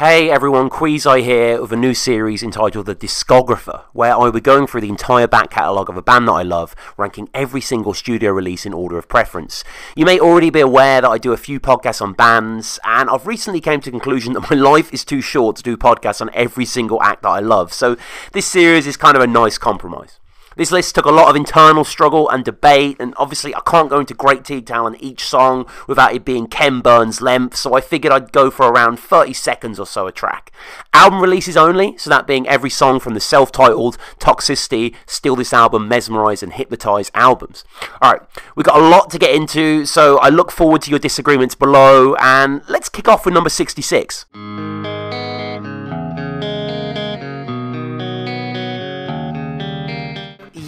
Hey everyone, Queezi here with a new series entitled The Discographer, where I will be going through the entire back catalogue of a band that I love, ranking every single studio release in order of preference. You may already be aware that I do a few podcasts on bands, and I've recently came to the conclusion that my life is too short to do podcasts on every single act that I love, so this series is kind of a nice compromise. This list took a lot of internal struggle and debate, and obviously I can't go into great detail on each song without it being Ken Burns' length, so I figured I'd go for around 30 seconds or so a track. Album releases only, so that being every song from the self titled Toxicity, Steal This Album, Mesmerize, and Hypnotize albums. Alright, we've got a lot to get into, so I look forward to your disagreements below, and let's kick off with number 66.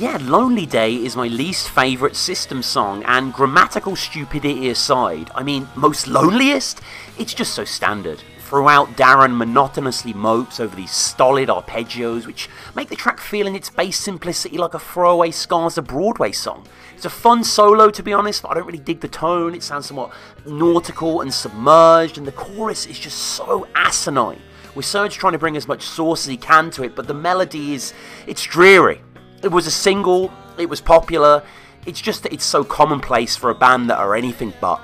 Yeah, Lonely Day is my least favourite system song, and grammatical stupidity aside, I mean, most loneliest? It's just so standard. Throughout, Daron monotonously mopes over these stolid arpeggios, which make the track feel in its base simplicity like a throwaway Scars on Broadway song. It's a fun solo, to be honest, but I don't really dig the tone. It sounds somewhat nautical and submerged, and the chorus is just so asinine. With Serj trying to bring as much sauce as he can to it, but the melody is, it's dreary. It was a single, it was popular. It's just that it's so commonplace for a band that are anything but.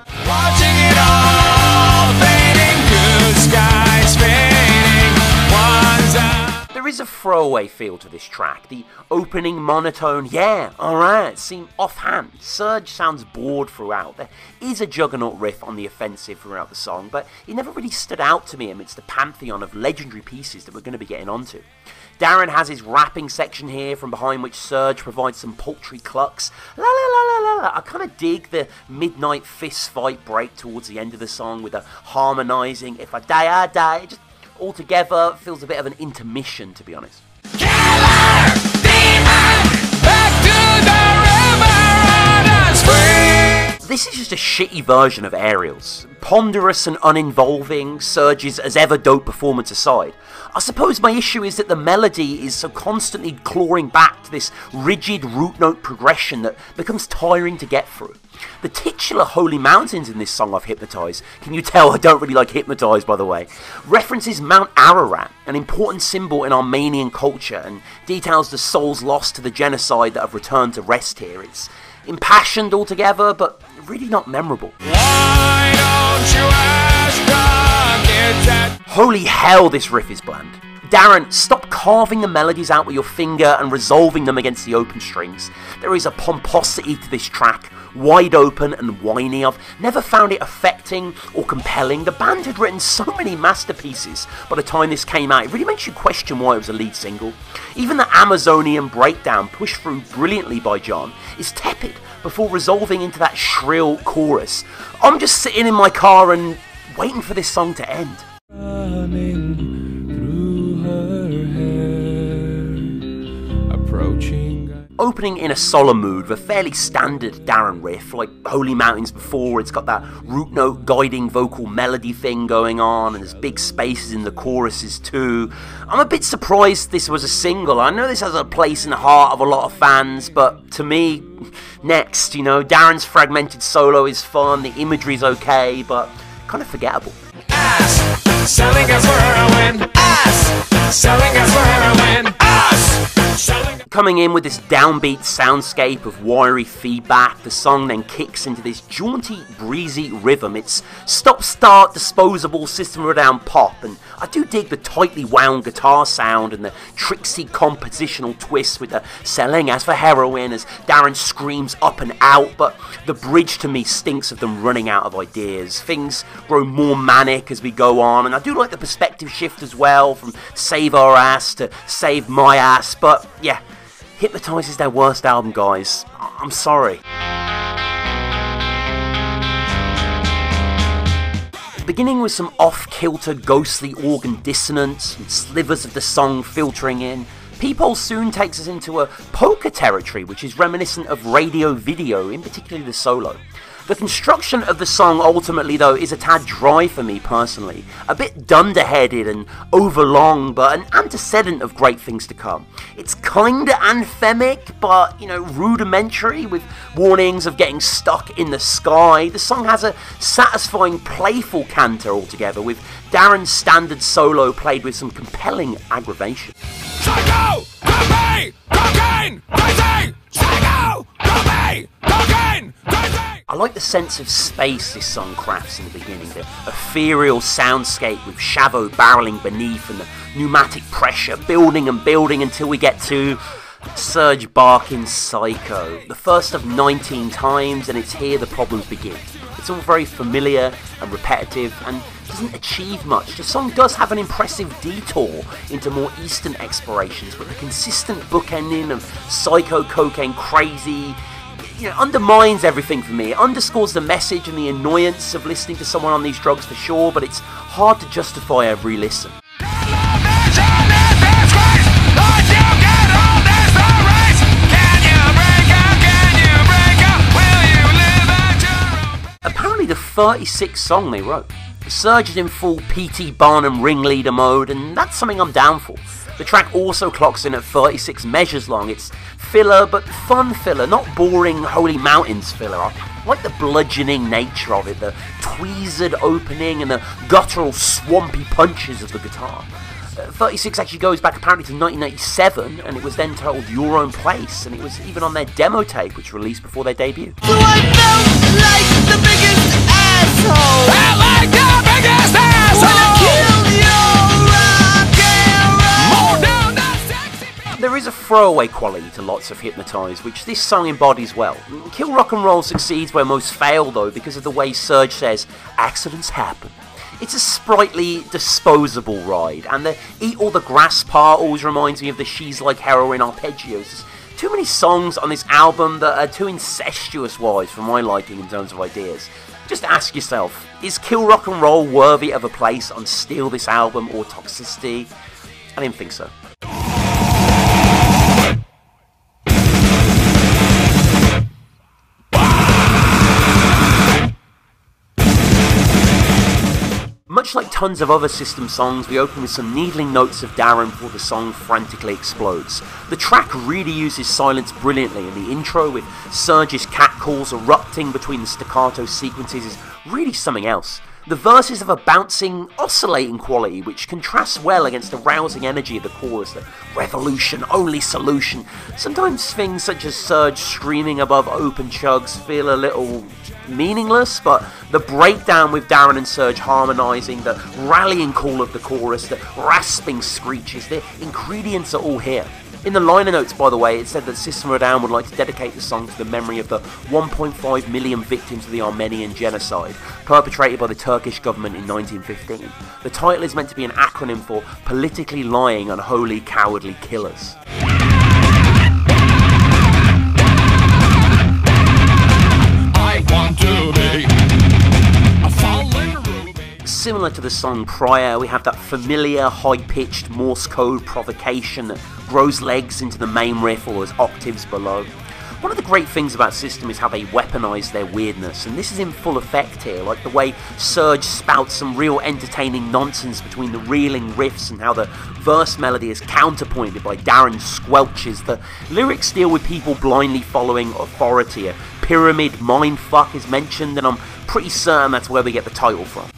There is a throwaway feel to this track. The opening monotone, yeah, alright, seem offhand. Serj sounds bored throughout. There is a juggernaut riff on the offensive throughout the song, but it never really stood out to me amidst the pantheon of legendary pieces that we're going to be getting onto. Daron has his rapping section here, from behind which Serj provides some paltry clucks. La la la la la. la. I kind of dig the midnight fist fight break towards the end of the song with the harmonising. If I die, I die. Just altogether feels a bit of an intermission, to be honest. Killer! This is just a shitty version of Aerials. Ponderous and uninvolving, Serj's as ever dope performance aside. I suppose my issue is that the melody is so constantly clawing back to this rigid root note progression that becomes tiring to get through. The titular Holy Mountains in this song I've hypnotised, can you tell I don't really like hypnotised by the way, references Mount Ararat, an important symbol in Armenian culture, and details the souls lost to the genocide that have returned to rest here. It's impassioned altogether, but really not memorable. Holy hell, this riff is bland. Daron, stop carving the melodies out with your finger and resolving them against the open strings. There is a pomposity to this track, wide open and whiny. I've never found it affecting or compelling. The band had written so many masterpieces by the time this came out, it really makes you question why it was a lead single. Even the Amazonian breakdown, pushed through brilliantly by John, is tepid before resolving into that shrill chorus. I'm just sitting in my car and waiting for this song to end. Opening in a solemn mood with a fairly standard Daron riff, like Holy Mountains before, it's got that root note guiding vocal melody thing going on, and there's big spaces in the choruses too. I'm a bit surprised this was a single. I know this has a place in the heart of a lot of fans, but to me, next, you know, Daron's fragmented solo is fun, the imagery's okay, but kind of forgettable. Ass, selling us heroin. Ass, selling us heroin. Ass, ah! selling Coming in with this downbeat soundscape of wiry feedback, the song then kicks into this jaunty, breezy rhythm. It's stop-start, disposable System of a Down pop, and I do dig the tightly wound guitar sound and the tricksy compositional twist with the selling as for heroin as Daron screams up and out, but the bridge to me stinks of them running out of ideas. Things grow more manic as we go on, and I do like the perspective shift as well from save our ass to save my ass, but yeah, Hypnotize is their worst album, guys. I'm sorry. Beginning with some off kilter, ghostly organ dissonance and slivers of the song filtering in, Peephole soon takes us into a polka territory which is reminiscent of radio video, in particular the solo. The construction of the song ultimately, though, is a tad dry for me personally. A bit dunderheaded and overlong, but an antecedent of great things to come. It's kinda anthemic, but, you know, rudimentary, with warnings of getting stuck in the sky. The song has a satisfying, playful canter altogether, with Daron's standard solo played with some compelling aggravation. Psycho! Cocaine! Cocaine! Psycho! Cocaine! Cocaine! I like the sense of space this song crafts in the beginning, the ethereal soundscape with Shavo barreling beneath and the pneumatic pressure building and building until we get to Serj Barkin's Psycho. The first of 19 times, and it's here the problems begin. It's all very familiar and repetitive and doesn't achieve much. The song does have an impressive detour into more eastern explorations, but the consistent bookending of Psycho Cocaine Crazy you know, undermines everything for me. It underscores the message and the annoyance of listening to someone on these drugs for sure, but it's hard to justify every listen. Apparently the 36th song they wrote. The Serj is in full P.T. Barnum ringleader mode, and that's something I'm down for. The track also clocks in at 36 measures long. It's filler, but fun filler, not boring Holy Mountains filler. I like the bludgeoning nature of it, the tweezered opening and the guttural, swampy punches of the guitar. Uh, 36 actually goes back apparently to 1997, and it was then titled Your Own Place, and it was even on their demo tape, which released before their debut. So I felt like the biggest asshole. There is a throwaway quality to lots of Hypnotize, which this song embodies well. Kill Rock and Roll succeeds where most fail, though, because of the way Serj says, accidents happen. It's a sprightly, disposable ride, and the Eat All the Grass part always reminds me of the She's Like Heroin arpeggios. There's too many songs on this album that are too incestuous wise for my liking in terms of ideas. Just ask yourself, is Kill Rock and Roll worthy of a place on Steal This Album or Toxicity? I didn't think so. Much like tons of other system songs, we open with some needling notes of Daron before the song frantically explodes. The track really uses silence brilliantly, and the intro with Serj's cat calls erupting between the staccato sequences is really something else. The verses have a bouncing, oscillating quality which contrasts well against the rousing energy of the chorus, the revolution, only solution. Sometimes things such as Serj screaming above open chugs feel a little meaningless, but the breakdown with Daron and Serj harmonising, the rallying call of the chorus, the rasping screeches, the ingredients are all here. In the liner notes, by the way, it said that System of a Down would like to dedicate the song to the memory of the 1.5 million victims of the Armenian genocide, perpetrated by the Turkish government in 1915. The title is meant to be an acronym for Politically Lying Unholy Cowardly Killers. Similar to the song prior, we have that familiar high-pitched Morse code provocation that grows legs into the main riff or as octaves below. One of the great things about System is how they weaponize their weirdness, and this is in full effect here, like the way Serj spouts some real entertaining nonsense between the reeling riffs and how the verse melody is counterpointed by Daron's squelches. The lyrics deal with people blindly following authority. A pyramid mindfuck is mentioned, and I'm pretty certain that's where we get the title from.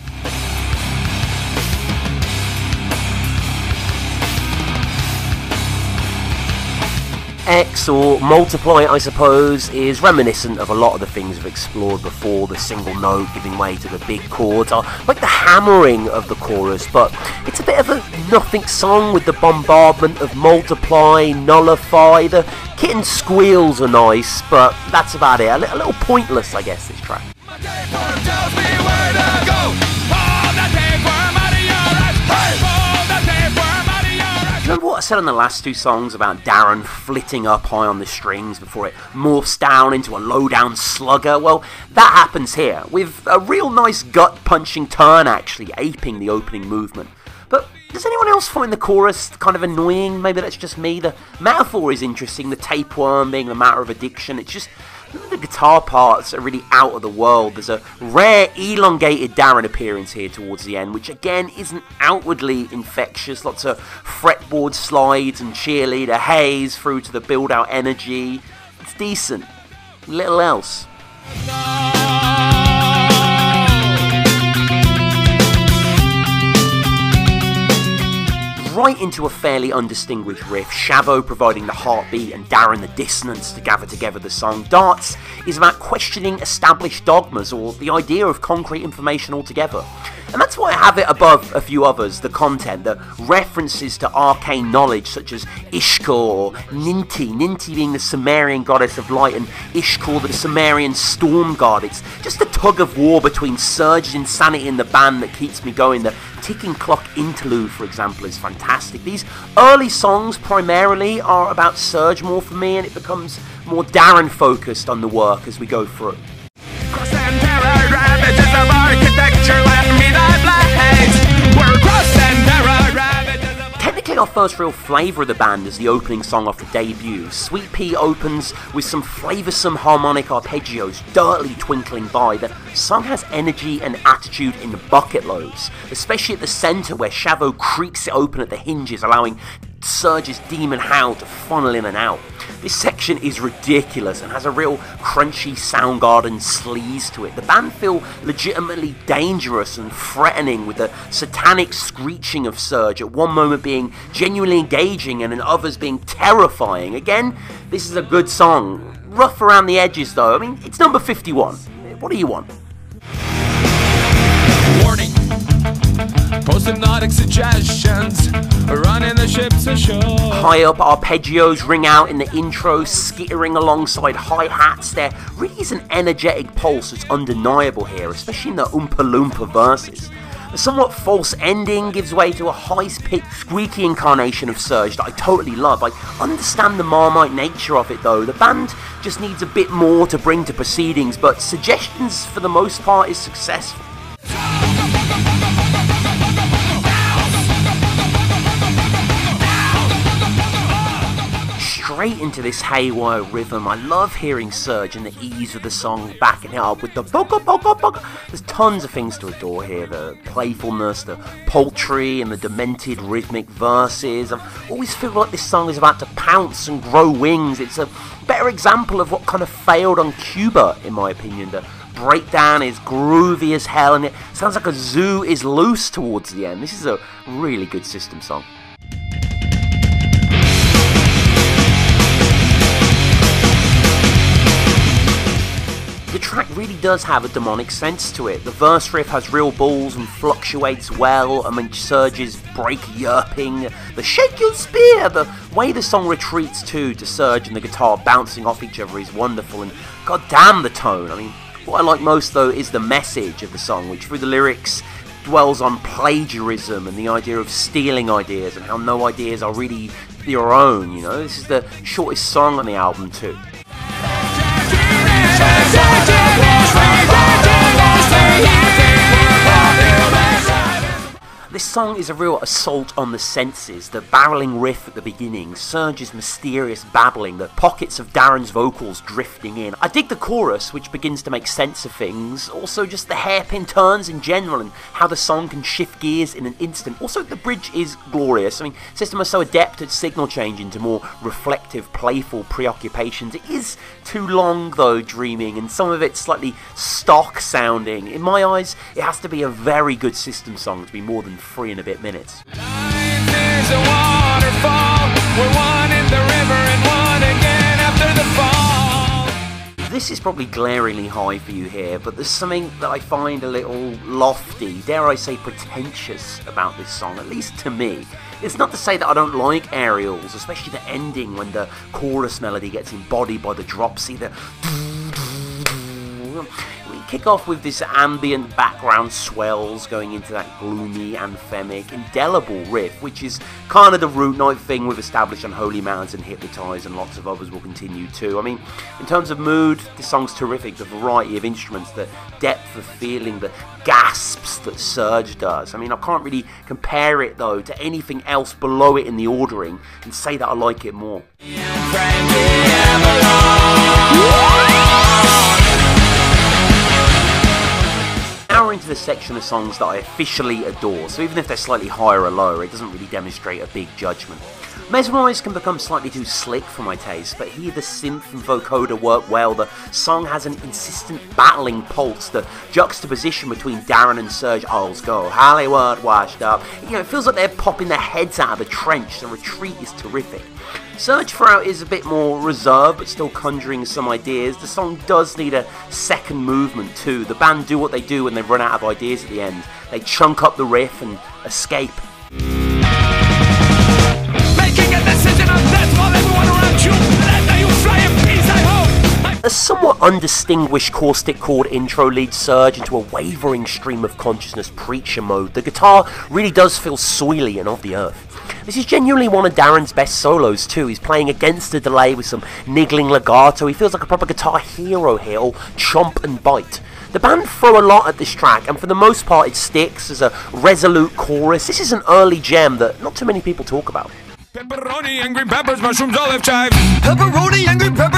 X or multiply, I suppose, is reminiscent of a lot of the things we've explored before, the single note giving way to the big chords, I like the hammering of the chorus, but it's a bit of a nothing song with the bombardment of multiply, nullify, the kitten squeals are nice, but that's about it. A little pointless, I guess, this track. I said on the last two songs about Daron flitting up high on the strings before it morphs down into a low down slugger? Well, that happens here, with a real nice gut punching turn actually aping the opening movement. But does anyone else find the chorus kind of annoying? Maybe that's just me. The metaphor is interesting, the tapeworm being the matter of addiction. It's just the guitar parts are really out of the world. There's a rare elongated Daron appearance here towards the end, which again isn't outwardly infectious. Lots of fretboard slides and cheerleader haze through to the build out energy. It's decent. Little else. Right into a fairly undistinguished riff, Shavo providing the heartbeat and Daron the dissonance to gather together the song. Darts is about questioning established dogmas or the idea of concrete information altogether. And that's why I have it above a few others, the content, the references to arcane knowledge such as Ishkur or Ninti, Ninti being the Sumerian goddess of light and Ishkur the Sumerian storm god. It's just a tug of war between Serj's insanity in the band that keeps me going. The ticking clock interlude, for example, is fantastic. These early songs primarily are about Serj more for me and it becomes more Daron focused on the work as we go through. Our first real flavour of the band is the opening song off the debut. Sweet Pea opens with some flavoursome harmonic arpeggios dirtily twinkling by. The song has energy and attitude in the bucket loads, especially at the centre where Shavo creaks it open at the hinges, allowing Serj's demon howl to funnel in and out. This section is ridiculous and has a real crunchy Soundgarden sleaze to it. The band feel legitimately dangerous and threatening with the satanic screeching of Serj at one moment being genuinely engaging and in others being terrifying. Again, this is a good song. Rough around the edges though. I mean, it's number 51. What do you want? Warning. Post-hypnotic suggestions ashore. High up arpeggios ring out in the intro, skittering alongside hi-hats. There really is an energetic pulse that's undeniable here, especially in the Oompa Loompa verses. The somewhat false ending gives way to a high-pitched, squeaky incarnation of Serj that I totally love. I understand the Marmite nature of it though. The band just needs a bit more to bring to proceedings, but suggestions for the most part is successful. Straight into this haywire rhythm. I love hearing Serj and the ease of the song backing it up with the boga boga boga. There's tons of things to adore here. The playfulness, the poultry, and the demented rhythmic verses. I always feel like this song is about to pounce and grow wings. It's a better example of what kind of failed on Cuba, in my opinion. The breakdown is groovy as hell, and it sounds like a zoo is loose towards the end. This is a really good system song. Track really does have a demonic sense to it. The verse riff has real balls and fluctuates well among Serj's break yerping, the shake your spear, the way the song retreats too to Serj and the guitar bouncing off each other is wonderful and god damn the tone. I mean, what I like most though is the message of the song, which through the lyrics dwells on plagiarism and the idea of stealing ideas and how no ideas are really your own, you know. This is the shortest song on the album too. This song is a real assault on the senses. The barreling riff at the beginning, Serj's mysterious babbling, the pockets of Daron's vocals drifting in. I dig the chorus, which begins to make sense of things. Also, just the hairpin turns in general and how the song can shift gears in an instant. Also, the bridge is glorious. I mean, System are so adept at signal change into more reflective, playful preoccupations. It is too long, though, dreaming, and some of it slightly stock sounding. In my eyes, it has to be a very good system song to be more than three and a bit minutes. This is probably glaringly high for you here, but there's something that I find a little lofty, dare I say pretentious about this song, at least to me. It's not to say that I don't like aerials, especially the ending when the chorus melody gets embodied by the drop C, the kick off with this ambient background swells going into that gloomy, anthemic, indelible riff, which is kind of the root night thing we've established on Holy Mountains and Hypnotize, and lots of others will continue too. I mean, in terms of mood, the song's terrific. The variety of instruments, the depth of feeling, the gasps that Serj does. I mean, I can't really compare it though to anything else below it in the ordering and say that I like it more. Now the section of songs that I officially adore, so even if they're slightly higher or lower, it doesn't really demonstrate a big judgment. Mesmerize can become slightly too slick for my taste, but here the synth and vocoder work well. The song has an insistent battling pulse. The juxtaposition between Daron and Serj I'll go Hollywood washed up. You know, it feels like they're popping their heads out of the trench. The retreat is terrific. Serj throughout is a bit more reserved, but still conjuring some ideas. The song does need a second movement too. The band do what they do when they run out of ideas at the end. They chunk up the riff and escape. A somewhat undistinguished caustic chord intro leads Serj into a wavering stream of consciousness preacher mode. The guitar really does feel soily and of the earth. This is genuinely one of Daron's best solos too. He's playing against the delay with some niggling legato. He feels like a proper guitar hero here, all chomp and bite. The band throw a lot at this track, and for the most part it sticks as a resolute chorus. This is an early gem that not too many people talk about. Pepperoni and green peppers, mushrooms, olive chive. Pepperoni and green peppers,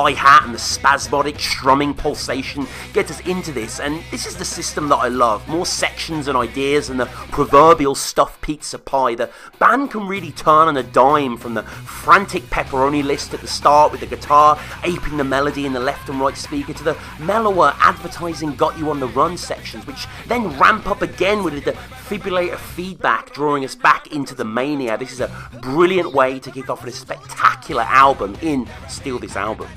Hi hat and the spasmodic strumming pulsation get us into this, and this is the system that I love. More sections and ideas and the proverbial stuffed pizza pie. The band can really turn on a dime from the frantic pepperoni list at the start with the guitar aping the melody in the left and right speaker to the mellower advertising got you on the run sections, which then ramp up again with the defibrillator feedback drawing us back into the mania. This is a brilliant way to kick off a spectacular album in Steal This Album.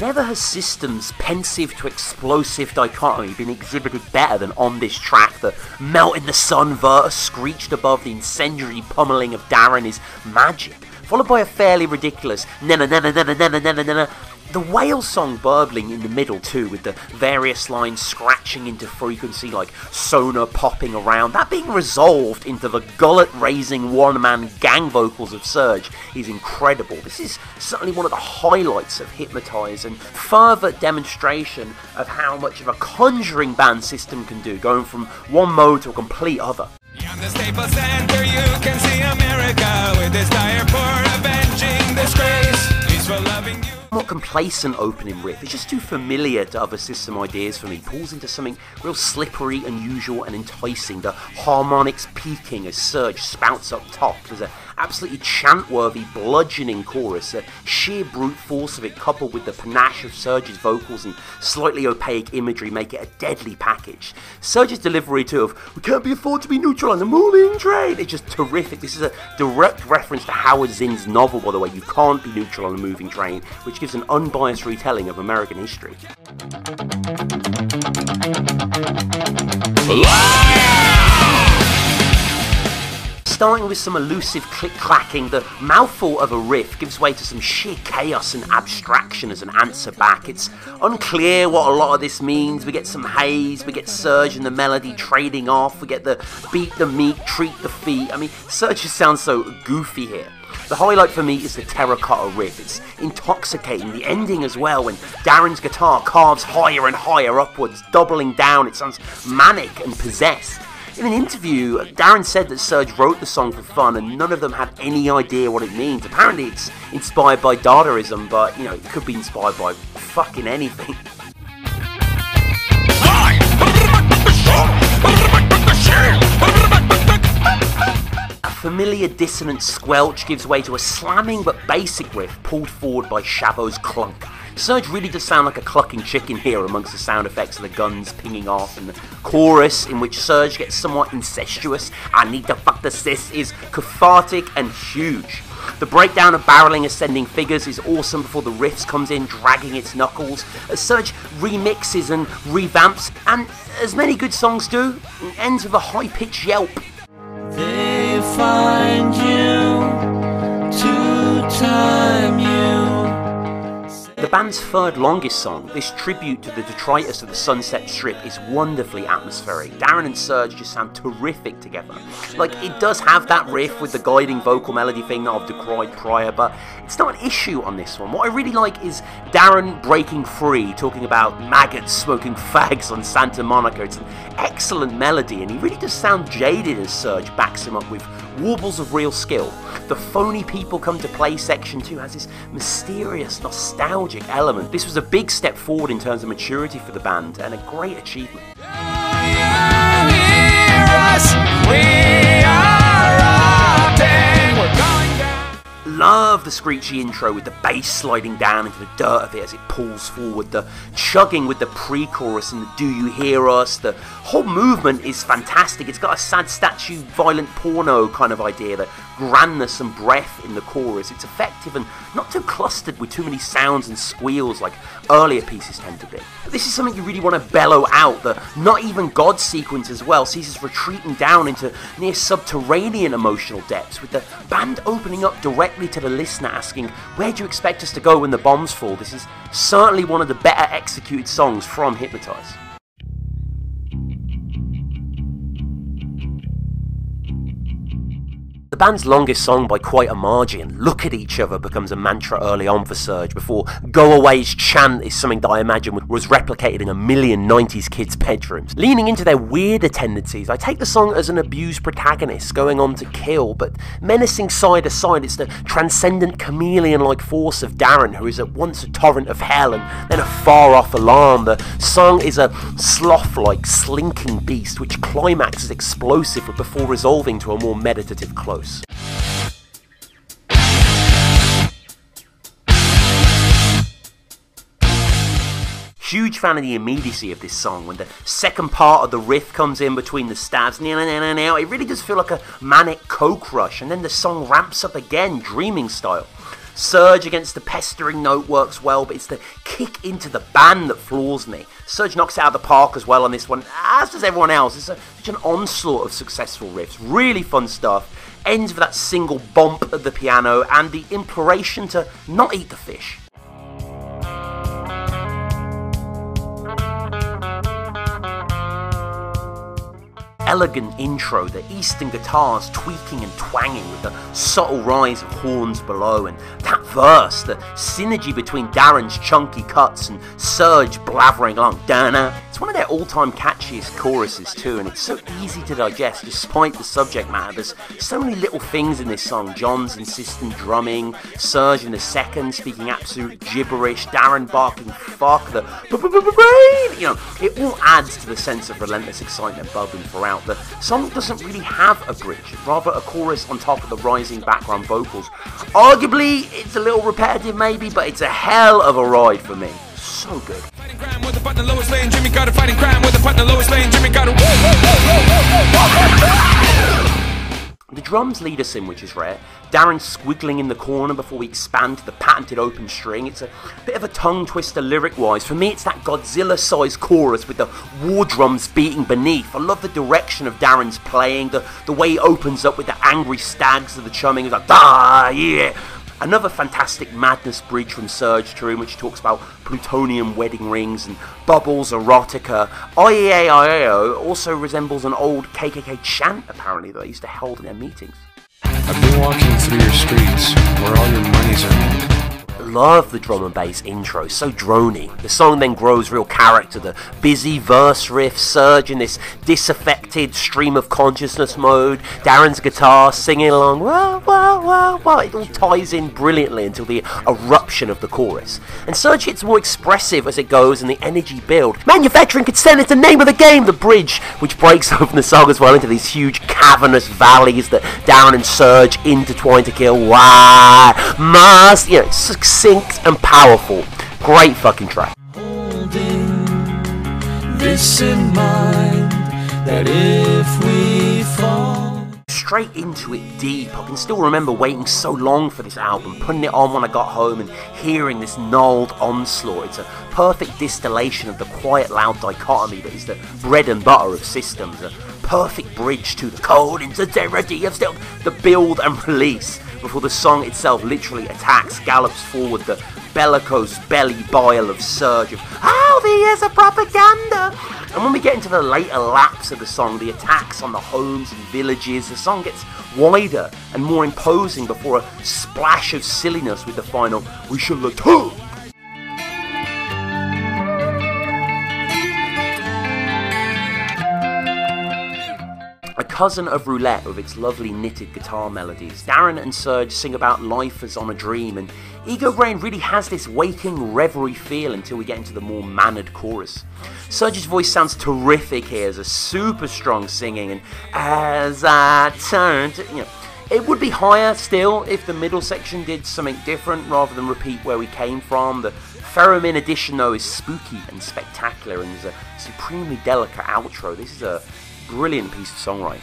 Never has System's pensive to explosive dichotomy been exhibited better than on this track. The melt in the sun verse screeched above the incendiary pummeling of Daron is magic, followed by a fairly ridiculous nana nana nana nana nana nana the whale song burbling in the middle too, with the various lines scratching into frequency like sonar popping around, that being resolved into the gullet raising one man gang vocals of Serj is incredible. This is certainly one of the highlights of Hypnotize and further demonstration of how much of a conjuring band system can do, going from one mode to a complete other. The Staples Center, you can see America with its dire for avenging disgrace. Peace for loving you. More complacent opening riff. It's just too familiar to other system ideas for me. Pulls into something real slippery, unusual, and enticing. The harmonics peaking as Serj spouts up top. There's a absolutely chant-worthy, bludgeoning chorus. The sheer brute force of it, coupled with the panache of Serj's vocals and slightly opaque imagery, make it a deadly package. Serj's delivery too of "We can't be afford to be neutral on the moving train" it's just terrific. This is a direct reference to Howard Zinn's novel, by the way. You can't be neutral on a moving train, which gives an unbiased retelling of American history. Starting with some elusive click clacking, the mouthful of a riff gives way to some sheer chaos and abstraction as an answer back. It's unclear what a lot of this means. We get some haze, we get Serj and the melody trading off, we get the beat the meat, treat the feet. I mean, Serj just sounds so goofy here. The highlight for me is the terracotta riff. It's intoxicating. The ending as well, when Daron's guitar carves higher and higher upwards, doubling down. It sounds manic and possessed. In an interview, Daron said that Serj wrote the song for fun and none of them had any idea what it means. Apparently it's inspired by Dadaism, but you know, it could be inspired by fucking anything. familiar dissonant squelch gives way to a slamming but basic riff pulled forward by Shavo's clunk. Serj really does sound like a clucking chicken here amongst the sound effects of the guns pinging off and the chorus in which Serj gets somewhat incestuous. I need to fuck the sis is cathartic and huge. The breakdown of barreling ascending figures is awesome before the riffs comes in dragging its knuckles. Uh, as Serj remixes and revamps, and as many good songs do, ends with a high-pitched yelp. Find you to time you. The band's third longest song, this tribute to the detritus of the Sunset Strip, is wonderfully atmospheric. Daron and Serj just sound terrific together. Like, it does have that riff with the guiding vocal melody thing that I've decried prior, but it's not an issue on this one. What I really like is Daron breaking free, talking about maggots smoking fags on Santa Monica. It's an excellent melody, and he really does sound jaded as Serj backs him up with warbles of real skill. The phony people come to play section 2 has this mysterious, nostalgic element. This was a big step forward in terms of maturity for the band and a great achievement. Love the screechy intro with the bass sliding down into the dirt of it as it pulls forward, the chugging with the pre chorus and the Do You Hear Us. The whole movement is fantastic. It's got a sad statue, violent porno kind of idea, the grandness and breath in the chorus. It's effective and not too clustered with too many sounds and squeals like earlier pieces tend to be. This is something you really want to bellow out. The not even God sequence as well sees us retreating down into near subterranean emotional depths with the band opening up directly to the listener asking, Where do you expect us to go when the bombs fall? This is certainly one of the better executed songs from Hypnotize. Band's longest song by quite a margin, Look at Each Other, becomes a mantra early on for Serj before Go Away's chant is something that I imagine was replicated in a million 90s kids' bedrooms. Leaning into their weirder tendencies, I take the song as an abused protagonist going on to kill, but menacing side aside, it's the transcendent chameleon like force of Daron, who is at once a torrent of hell and then a far off alarm. The song is a sloth like, slinking beast which climaxes explosively before resolving to a more meditative close. Huge fan of the immediacy of this song when the second part of the riff comes in between the stabs. It really does feel like a manic coke rush, and then the song ramps up again, dreaming style. Serj against the pestering note works well, but it's the kick into the band that floors me. Serj knocks out of the park as well on this one, as does everyone else. It's a, such an onslaught of successful riffs. Really fun stuff. Ends with that single bump at the piano and the imploration to not eat the fish. Elegant intro, the eastern guitars tweaking and twanging with the subtle rise of horns below, and that verse, the synergy between Daron's chunky cuts and Serj blathering along, Dana. It's one of their all-time catchiest choruses too, and it's so easy to digest despite the subject matter. There's so many little things in this song. John's insistent drumming, Serj in the second speaking absolute gibberish, Daron barking fuck, the brain. You know, it all adds to the sense of relentless excitement bubbling throughout. The song doesn't really have a bridge, rather a chorus on top of the rising background vocals. Arguably, it's a little repetitive maybe, but it's a hell of a ride for me. So good. The drums lead us in, which is rare. Daron squiggling in the corner before we expand to the patented open string. It's a bit of a tongue twister lyric wise. For me, it's that Godzilla sized chorus with the war drums beating beneath. I love the direction of Daron's playing, the, the way he opens up with the angry stags of the chumming. It's like, ah, yeah. Another fantastic madness bridge from Serj Turin, which talks about plutonium wedding rings and bubbles erotica. IEAIAO also resembles an old KKK chant, apparently, that they used to hold in their meetings. I've been walking through your streets where all your are made. Love the drum and bass intro, so drony. The song then grows real character. The busy verse riff Serj in this disaffected stream of consciousness mode. Daron's guitar singing along, wah, wah, wah, wah. It all ties in brilliantly until the eruption of the chorus. And Serj hits more expressive as it goes and the energy build. Manufacturing consent is the name of the game, the bridge, which breaks open the song as well into these huge cavernous valleys that Daron and Serj intertwine to kill. Why must, you know, succinct and powerful. Great fucking track. holding this in mind that if we fall straight into it deep. I can still remember waiting so long for this album, putting it on when I got home and hearing this gnarled onslaught. It's a perfect distillation of the quiet loud dichotomy that is the bread and butter of systems. A perfect bridge to the cold insincerity of still the build and release before the song itself literally attacks, gallops forward the bellicose belly bile of Serj of oh, how the years of propaganda. And when we get into the later laps of the song, the attacks on the homes and villages, the song gets wider and more imposing before a splash of silliness with the final we shall atone. Cousin of Roulette with its lovely knitted guitar melodies. Daron and Serj sing about life as on a dream, and Ego Brain really has this waking reverie feel until we get into the more mannered chorus. Serj's voice sounds terrific here as a super strong singing, and as I turned, you know, it would be higher still if the middle section did something different rather than repeat where we came from. The Theremin edition, though, is spooky and spectacular and is a supremely delicate outro. This is a brilliant piece of songwriting.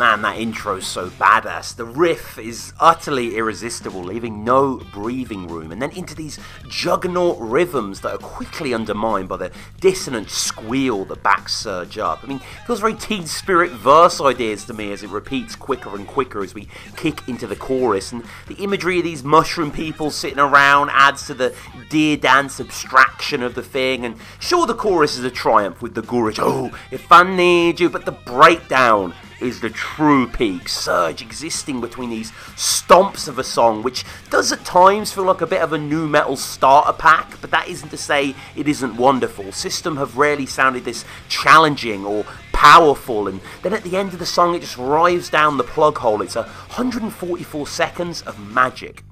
Man, that intro's so badass. The riff is utterly irresistible, leaving no breathing room, and then into these juggernaut rhythms that are quickly undermined by the dissonant squeal that backs Serj up. I mean, it feels very Teen Spirit verse ideas to me as it repeats quicker and quicker as we kick into the chorus, and the imagery of these mushroom people sitting around adds to the deer dance abstraction of the thing, and sure, the chorus is a triumph with the Gurage, oh, if I need you, but the breakdown is the true peak. Serj existing between these stomps of a song, which does at times feel like a bit of a new metal starter pack, but that isn't to say it isn't wonderful. System have rarely sounded this challenging or powerful, and then at the end of the song, it just rives down the plug hole. It's 144 seconds of magic.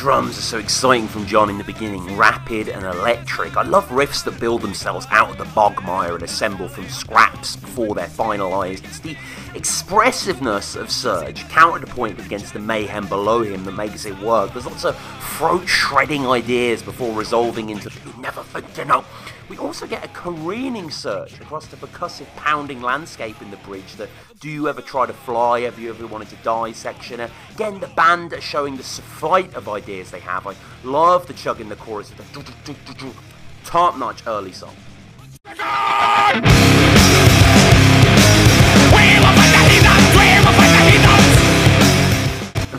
Drums are so exciting from John in the beginning, rapid and electric. I love riffs that build themselves out of the bogmire and assemble from scraps before they're finalised. It's the expressiveness of Serj, counterpoint against the mayhem below him that makes it work. There's lots of throat shredding ideas before resolving into you never to know. We also get a careening search across the percussive pounding landscape in the bridge. The Do You Ever Try to Fly, Have You Ever Wanted to Die section. Again, the band are showing the flight of ideas they have. I love the chug in the chorus. The top notch early song. A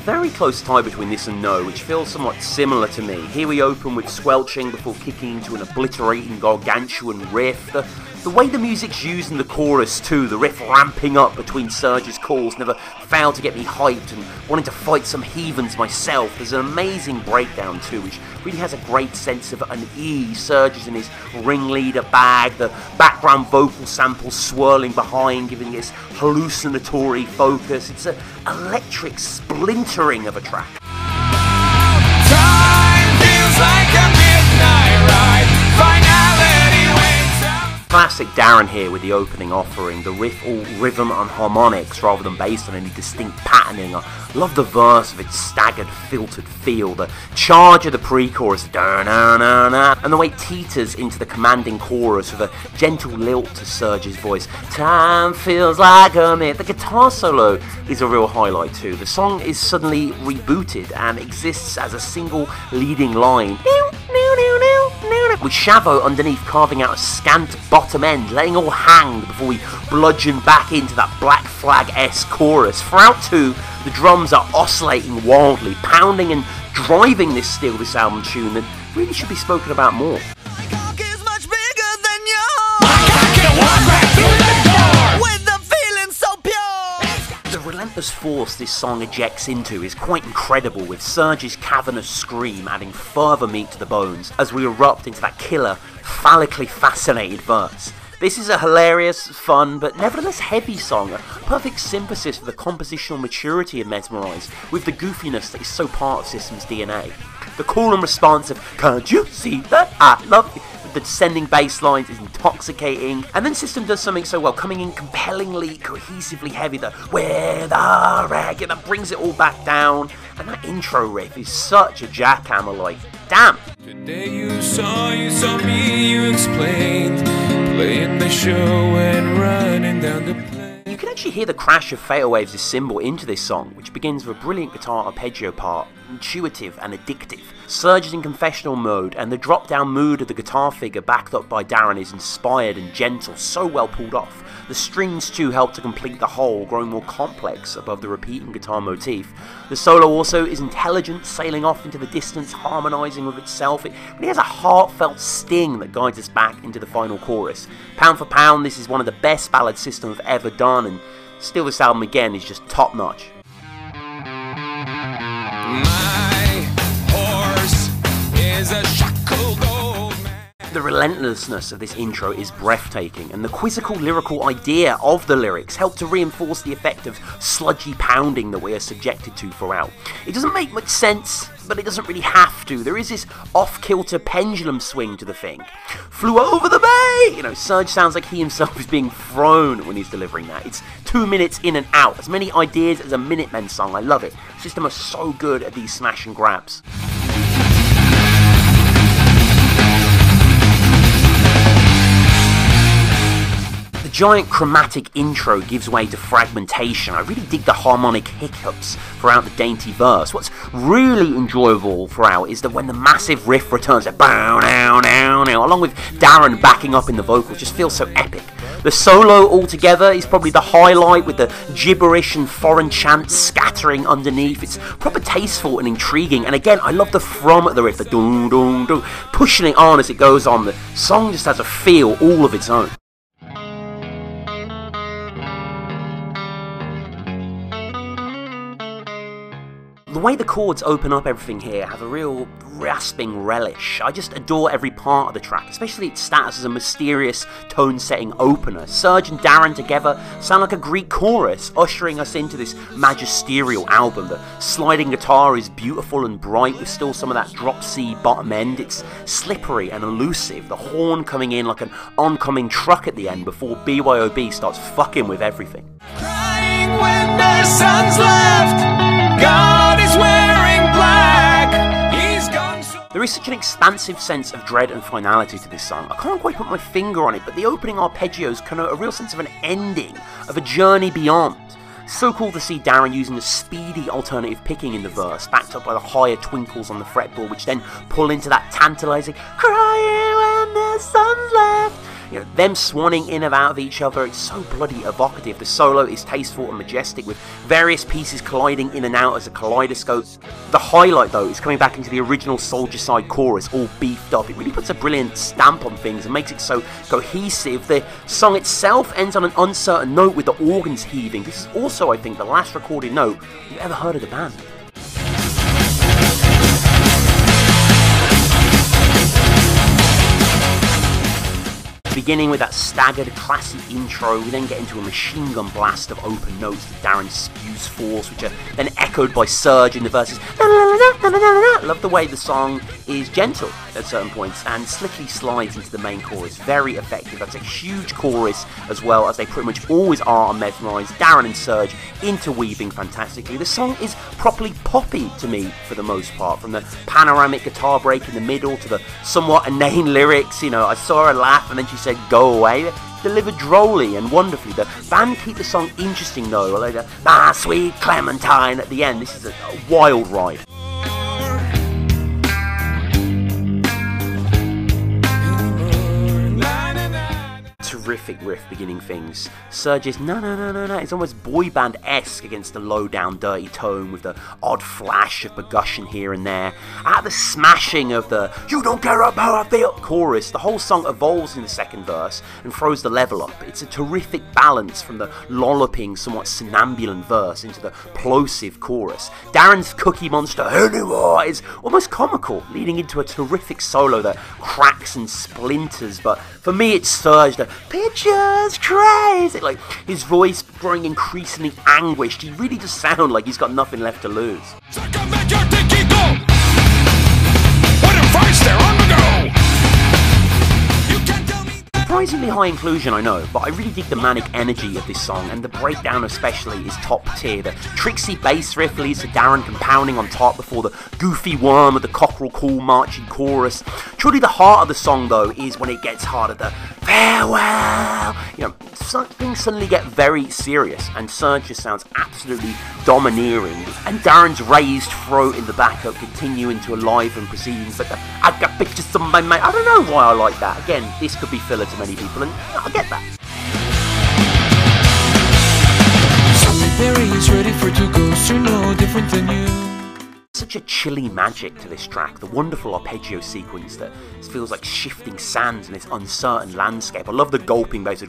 very close tie between this and No, which feels somewhat similar to me. Here we open with squelching before kicking into an obliterating gargantuan riff. The, the way the music's used in the chorus too, the riff ramping up between Serj's calls never failed to get me hyped and wanting to fight some heathens myself. There's an amazing breakdown too, which really has a great sense of an unease. Serj's in his ringleader bag, the background vocal sample swirling behind, giving this hallucinatory focus. It's an electric splintering of a track. Classic Daron here with the opening offering, the riff all rhythm and harmonics rather than based on any distinct patterning. I love the verse of its staggered, filtered feel, the charge of the pre-chorus, and the way it teeters into the commanding chorus with a gentle lilt to Serj's voice. Time feels like a minute. The guitar solo is a real highlight too. The song is suddenly rebooted and exists as a single leading line. With Shavo underneath carving out a scant bottom end, letting all hang before we bludgeon back into that Black Flag S chorus. Throughout two, the drums are oscillating wildly, pounding and driving this Steal This album tune that really should be spoken about more. The force this song ejects into is quite incredible, with Serj's cavernous scream adding further meat to the bones as we erupt into that killer, phallically fascinated verse. This is a hilarious, fun, but nevertheless heavy song, a perfect synthesis of the compositional maturity of Mesmerize with the goofiness that is so part of System's DNA. The cool and responsive, can't you see that I love you? The descending bass lines is intoxicating. And then System does something so well, coming in compellingly, cohesively heavy, the where the rag, and that brings it all back down. And that intro riff is such a jackhammer, like, damn. Today you saw, you saw me, you explained. Playing the show and running down the actually hear the crash of Fatal Waves' cymbal into this song, which begins with a brilliant guitar arpeggio part, intuitive and addictive. Serj is in confessional mode, and the drop down mood of the guitar figure backed up by Daron is inspired and gentle, so well pulled off. The strings too help to complete the whole, growing more complex above the repeating guitar motif. The solo also is intelligent, sailing off into the distance, harmonising with itself. It really has a heartfelt sting that guides us back into the final chorus. Pound for pound, this is one of the best ballad system have ever done, and still this album again is just top notch. My horse is a. The relentlessness of this intro is breathtaking, and the quizzical lyrical idea of the lyrics help to reinforce the effect of sludgy pounding that we are subjected to throughout. It doesn't make much sense, but it doesn't really have to. There is this off kilter pendulum swing to the thing. Flew over the bay! You know, Serj sounds like he himself is being thrown when he's delivering that. It's two minutes in and out, as many ideas as a Minutemen song. I love it. System are so good at these smash and grabs. Giant chromatic intro gives way to fragmentation. I really dig the harmonic hiccups throughout the dainty verse. What's really enjoyable throughout is that when the massive riff returns, bow now now now, along with Daron backing up in the vocals, just feels so epic. The solo altogether is probably the highlight with the gibberish and foreign chants scattering underneath. It's proper tasteful and intriguing. And again, I love the from at the riff, the doom doom doom, pushing it on as it goes on. The song just has a feel all of its own. Way the chords open up everything here have a real rasping relish. I just adore every part of the track, especially its status as a mysterious tone setting opener. Serj and Daron together sound like a Greek chorus, ushering us into this magisterial album. The sliding guitar is beautiful and bright with still some of that drop C bottom end. It's slippery and elusive, the horn coming in like an oncoming truck at the end before BYOB starts fucking with everything. Crying when left. There is such an expansive sense of dread and finality to this song. I can't quite put my finger on it, but the opening arpeggios connote a real sense of an ending, of a journey beyond. So cool to see Daron using a speedy alternative picking in the verse, backed up by the higher twinkles on the fretboard, which then pull into that tantalizing crying when the sun's left. You know, them swanning in and out of each other, it's so bloody evocative. The solo is tasteful and majestic, with various pieces colliding in and out as a kaleidoscope. The highlight, though, is coming back into the original Soldier Side chorus, all beefed up. It really puts a brilliant stamp on things and makes it so cohesive. The song itself ends on an uncertain note with the organs heaving. This is also, I think, the last recorded note you've ever heard of the band. Beginning with that staggered, classy intro, we then get into a machine gun blast of open notes that Daron spews forth, which are then echoed by Serj in the verses. Love the way the song is gentle at certain points and slickly slides into the main chorus. Very effective. That's a huge chorus as well as they pretty much always are on Mesmerize. Daron and Serj interweaving fantastically. The song is properly poppy to me for the most part, from the panoramic guitar break in the middle to the somewhat inane lyrics. You know, I saw her laugh and then she said, go away. Delivered drolly and wonderfully. The band keep the song interesting though, like the ah sweet Clementine at the end. This is a, a wild ride. Terrific riff beginning things. Serj's no no no no no. It's almost boy band esque against the low down dirty tone with the odd flash of percussion here and there. At the smashing of the "You don't care about how I feel" chorus, the whole song evolves in the second verse and throws the level up. It's a terrific balance from the lolloping, somewhat somnambulant verse into the plosive chorus. Daron's Cookie Monster anymore is almost comical, leading into a terrific solo that cracks and splinters. But for me, it's Serj the pictures crazy. Like his voice growing increasingly anguished. He really does sound like he's got nothing left to lose. Surprisingly high inclusion, I know, but I really dig the manic energy of this song, and the breakdown especially is top tier. The tricksy bass riff leads to Daron compounding on top before the goofy worm of the cockerel call marching chorus. Truly, the heart of the song, though, is when it gets harder. The farewell! You know, things suddenly get very serious, and Serj just sounds absolutely domineering. And Daron's raised throat in the backup continuing to enliven proceedings. But the, I got pictures of my mate. I don't know why I like that. Again, this could be filler to many people, and ah, I get that. Something very is ready for two ghosts who know different than you. such a chilly magic to this track. The wonderful arpeggio sequence that feels like shifting sands in this uncertain landscape. I love the gulping bass,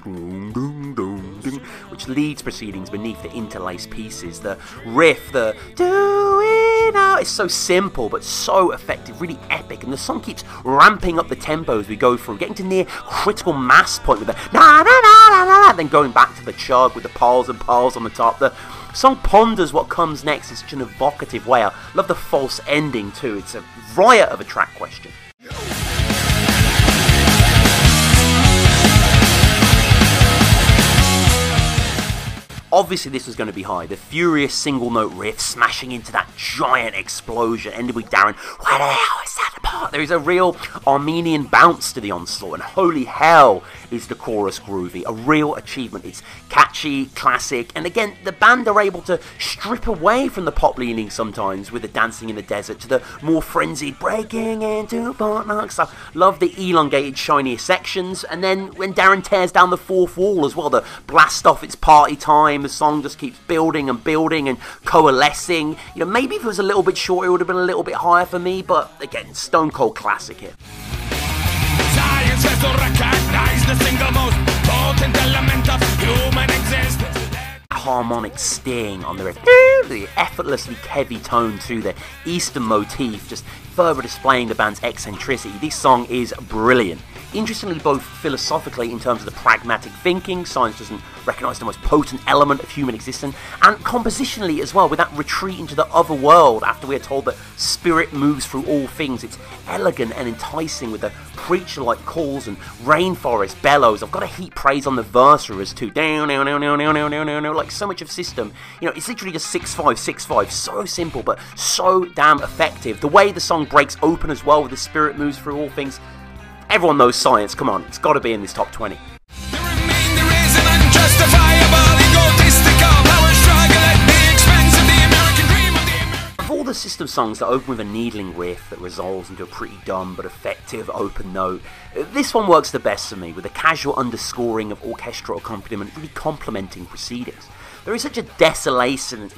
which leads proceedings beneath the interlaced pieces. The riff, the do it it's so simple but so effective, really epic. And the song keeps ramping up the tempo as we go through, getting to near critical mass point with the na na na na na, then going back to the chug with the piles and piles on the top. The song ponders what comes next in such an evocative way. I love the false ending too. It's a riot of a track question. Obviously, this was going to be high. The furious single note riff smashing into that giant explosion ended with Daron. Where the hell is that part? There is a real Armenian bounce to the onslaught, and holy hell is the chorus groovy. A real achievement. It's catchy, classic, and again, the band are able to strip away from the pop leaning sometimes with the dancing in the desert to the more frenzied breaking into Fortnite stuff. Love the elongated, shinier sections, and then when Daron tears down the fourth wall as well, the blast off it's party time, the song just keeps building and building and coalescing. You know, maybe if it was a little bit shorter, it would have been a little bit higher for me, but again, stone cold classic here. Science has to recognize the single most potent element of human existence. harmonic sting on the riff. The effortlessly heavy tone to the Eastern motif, just further displaying the band's eccentricity. This song is brilliant interestingly both philosophically in terms of the pragmatic thinking, science doesn't recognise the most potent element of human existence, and compositionally as well, with that retreat into the other world after we are told that spirit moves through all things. It's elegant and enticing with the preacher like calls and rainforest bellows. I've got to heap praise on the versers too. Down, down, down, down, down, down, down, down, like so much of system. You know, it's literally just 6 5, 6 5. So simple, but so damn effective. The way the song breaks open as well, with the spirit moves through all things Everyone knows science. Come on, it's got to be in this top 20. The remainder is an unjustifiable egotistical power struggle at the expense of the American dream of the American. Of all the system songs that open with a needling riff that resolves into a pretty dumb but effective open note, this one works the best for me, with a casual underscoring of orchestral accompaniment really complementing proceedings. There is such a desolation.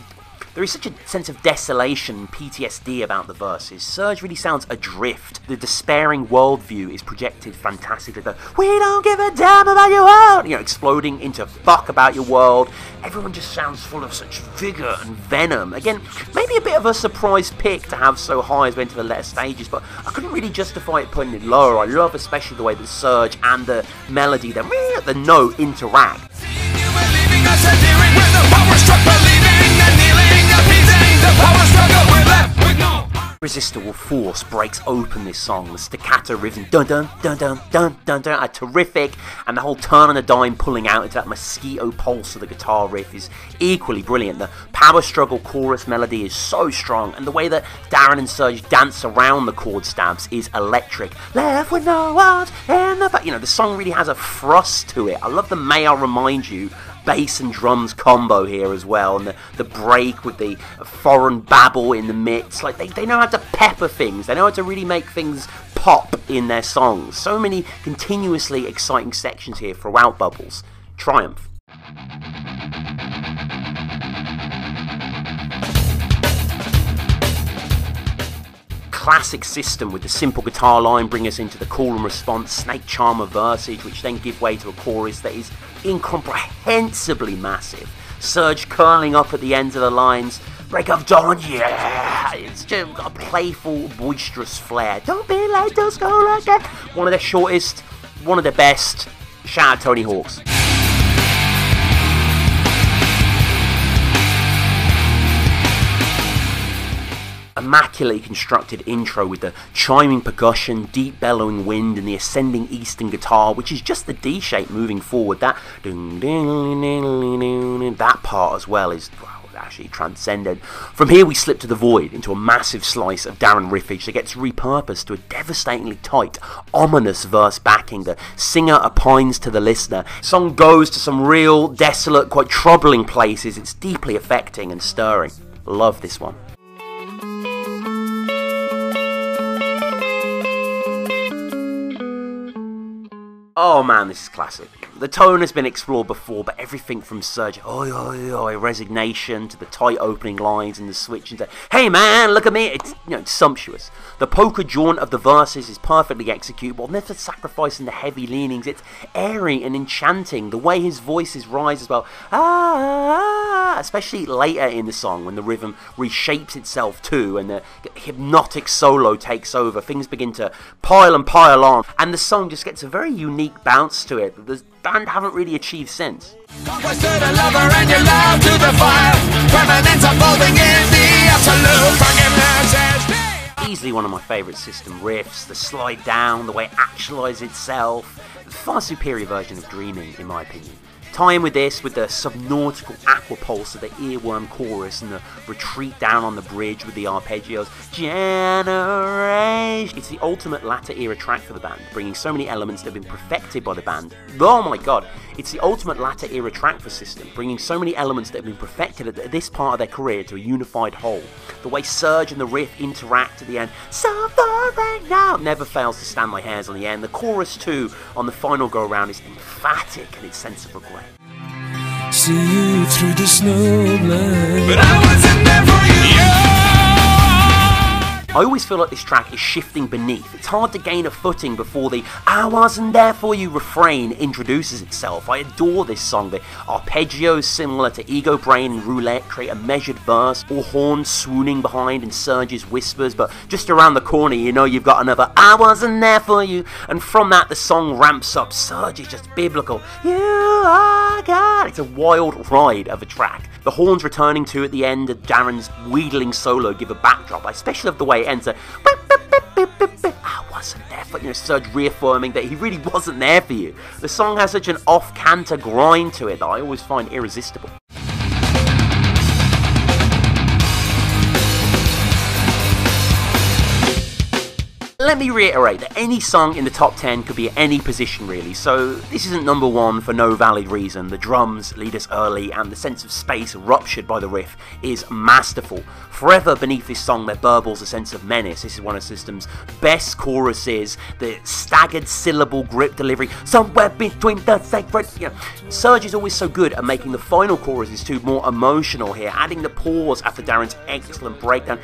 There is such a sense of desolation PTSD about the verses. Serj really sounds adrift. The despairing worldview is projected fantastically. The we don't give a damn about your world, you know, exploding into fuck about your world. Everyone just sounds full of such vigor and venom. Again, maybe a bit of a surprise pick to have so high as we enter the later stages, but I couldn't really justify it putting it lower. I love especially the way the Serj and the melody, the the note interact. Irresistible force breaks open this song. The staccato rhythm, dun dun dun dun dun dun dun are terrific, and the whole turn on a dime pulling out into that mosquito pulse of the guitar riff is equally brilliant. The power struggle chorus melody is so strong, and the way that Daron and Serj dance around the chord stabs is electric. Left with no one in the. You know, the song really has a thrust to it. I love the May I Remind You bass and drums combo here as well, and the, the break with the foreign babble in the midst. Like they, they know how to pepper things. They know how to really make things pop in their songs. So many continuously exciting sections here throughout Bubbles. Triumph. classic system with the simple guitar line bring us into the call and response snake charmer versage which then give way to a chorus that is incomprehensibly massive. Serj curling up at the ends of the lines. Break of dawn yeah. It's just got a playful boisterous flair. Don't be late school like that. One of the shortest one of the best. Shout out tony hawks immaculately constructed intro with the chiming percussion, deep bellowing wind, and the ascending eastern guitar, which is just the D shape moving forward. That that part as well is actually transcendent. From here, we slip to the void into a massive slice of Daron riffage that gets repurposed to a devastatingly tight, ominous verse backing. The singer opines to the listener. Song goes to some real, desolate, quite troubling places. It's deeply affecting and stirring. Love this one. Oh man, this is classic. The tone has been explored before, but everything from Serj, oi oi oi, resignation, to the tight opening lines and the switch into, hey man, look at me, it's, you know, it's sumptuous. The poker jaunt of the verses is perfectly executed while never sacrificing the heavy leanings. It's airy and enchanting. The way his voices rise as well, ah, especially later in the song when the rhythm reshapes itself too and the hypnotic solo takes over. Things begin to pile and pile on, and the song just gets a very unique bounce to it that the band haven't really achieved since. Conquest to the lover and your love to the fire. Permanence unfolding in the absolute. Forgiveness is the Easily one of my favourite system riffs, the slide down, the way it actualises itself, far superior version of Dreaming, in my opinion. Tie in with this with the subnautical aqua pulse of the earworm chorus and the retreat down on the bridge with the arpeggios. Generation. It's the ultimate latter era track for the band, bringing so many elements that have been perfected by the band. Oh my god, it's the ultimate latter era track for System, bringing so many elements that have been perfected at this part of their career to a unified whole. The way Serj and the riff interact at the end, suffering now, never fails to stand my hairs on the end. The chorus too on the final go around is emphatic in its sense of regret. See you through the snowblind. But I wasn't there for you. I always feel like this track is shifting beneath. It's hard to gain a footing before the I wasn't there for you refrain introduces itself. I adore this song. The arpeggios similar to Ego Brain and Roulette create a measured verse, or horns swooning behind and Serj's whispers, but just around the corner you know you've got another I wasn't there for you. And from that the song ramps up. Serj is just biblical. You are God. It's a wild ride of a track. The horns returning to at the end of Daron's wheedling solo give a backdrop. I especially love the way it ends. I wasn't there for you know, Serj reaffirming that he really wasn't there for you. The song has such an off canter grind to it that I always find irresistible. Let me reiterate that any song in the top 10 could be at any position really, so this isn't number one for no valid reason. The drums lead us early and the sense of space ruptured by the riff is masterful. Forever beneath this song there burbles a sense of menace. This is one of System's best choruses, the staggered syllable grip delivery, somewhere between the sacred. You know, Serj is always so good at making the final choruses too more emotional here, adding the pause after Daron's excellent breakdown.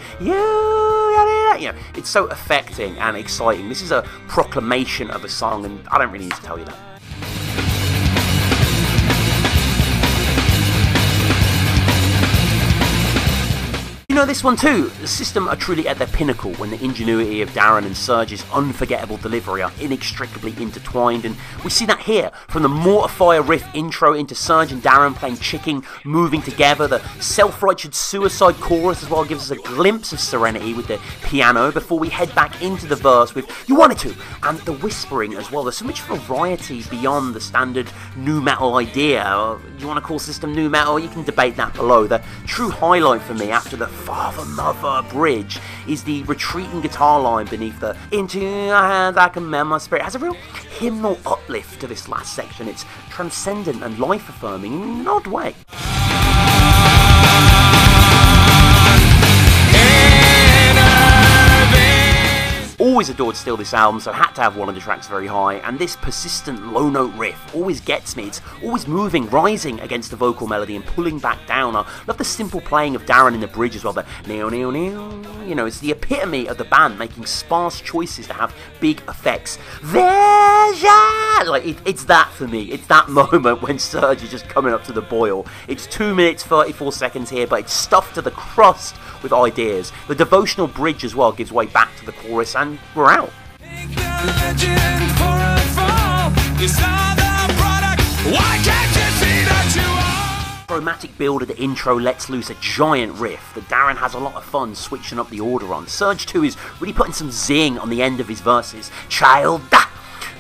You, you know, it's so affecting and exciting. This is a proclamation of a song, and I don't really need to tell you that. Know this one too. The system are truly at their pinnacle when the ingenuity of Daron and Serj's unforgettable delivery are inextricably intertwined, and we see that here from the Mortifier riff intro into Serj and Daron playing chicken, moving together. The self-righteous suicide chorus as well gives us a glimpse of serenity with the piano before we head back into the verse with "You wanted to," and the whispering as well. There's so much variety beyond the standard new metal idea. You want to call system new metal? You can debate that below. The true highlight for me after the Father Mother bridge is the retreating guitar line beneath the Into Your Hands I Commend My Spirit. It has a real hymnal uplift to this last section. It's transcendent and life affirming in an odd way. Always adored Still this album, so had to have one of the tracks very high, and this persistent low note riff always gets me. It's always moving, rising against the vocal melody and pulling back down. I love the simple playing of Daron in the bridge as well, the neo neo neo. You know, it's the epitome of the band making sparse choices to have big effects. Like, it, it's that for me. It's that moment when Serj is just coming up to the boil. It's 2 minutes 34 seconds here, but it's stuffed to the crust with ideas. The devotional bridge as well gives way back to the chorus, and we're out. Make the legend for a fall. You saw the product. Why can't you see that you are? Throw chromatic build of the intro lets loose a giant riff that Daron has a lot of fun switching up the order on. Serj 2 is really putting some zing on the end of his verses. Child, da!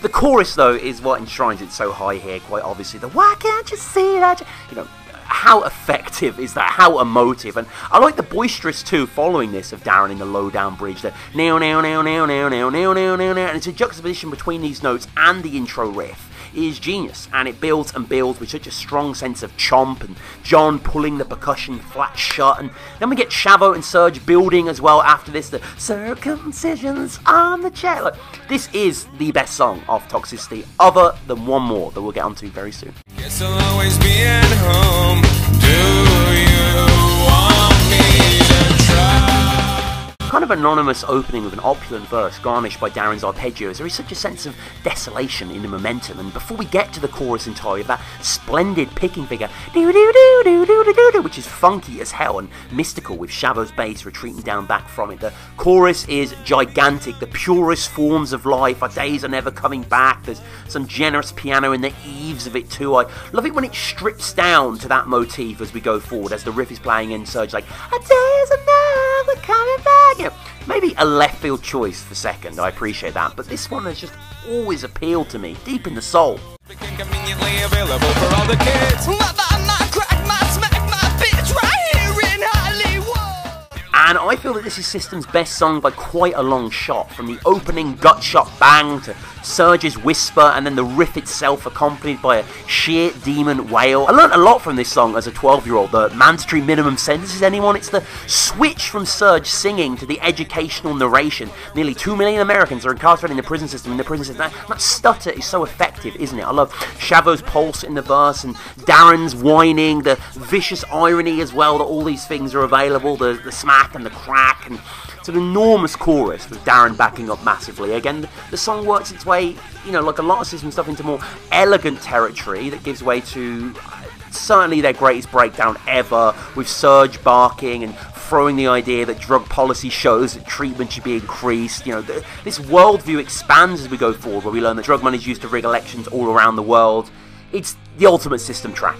The chorus, though, is what enshrines it so high here, quite obviously. The why can't you see that? You know, how effective is that? How emotive? And I like the boisterous too following this of Daron in the low down bridge. The now now now now now now now now now now and it's a juxtaposition between these notes and the intro riff is genius and it builds and builds with such a strong sense of chomp and John pulling the percussion flat shut. And then we get Shavo and Serj building as well after this the circumcisions on the chair this is the best song of Toxicity other than one more that we'll get onto very soon kind of anonymous opening with an opulent verse garnished by Daron's arpeggios, there is such a sense of desolation in the momentum. And before we get to the chorus entirely, that splendid picking figure, which is funky as hell and mystical with Shavo's bass retreating down back from it. The chorus is gigantic, the purest forms of life. Our days are never coming back. There's some generous piano in the eaves of it too. I love it when it strips down to that motif as we go forward, as the riff is playing in Serj, like, our days are never coming back. You know, maybe a left field choice for second, I appreciate that, but this one has just always appealed to me, deep in the soul. Conveniently available for all the kids. My buy, my crack, my smack, my bitch right here in Hollywood. And I feel that this is System's best song by quite a long shot, from the opening gut shot bang to Serj's whisper and then the riff itself accompanied by a sheer demon wail. I learnt a lot from this song as a 12 year old. The mandatory minimum sentences, anyone? It's the switch from Serj singing to the educational narration. Nearly 2 million Americans are incarcerated in the prison system. In the prison system, that, that stutter is so effective, isn't it? I love Shavo's pulse in the verse and Daron's whining, the vicious irony as well that all these things are available, the, the smack and the crack and it's an enormous chorus with Daron backing up massively. Again, the song works its way, you know, like a lot of system stuff, into more elegant territory that gives way to uh, certainly their greatest breakdown ever, with Serj barking and throwing the idea that drug policy shows that treatment should be increased. You know, the, this worldview expands as we go forward, where we learn that drug money is used to rig elections all around the world. It's the ultimate system track.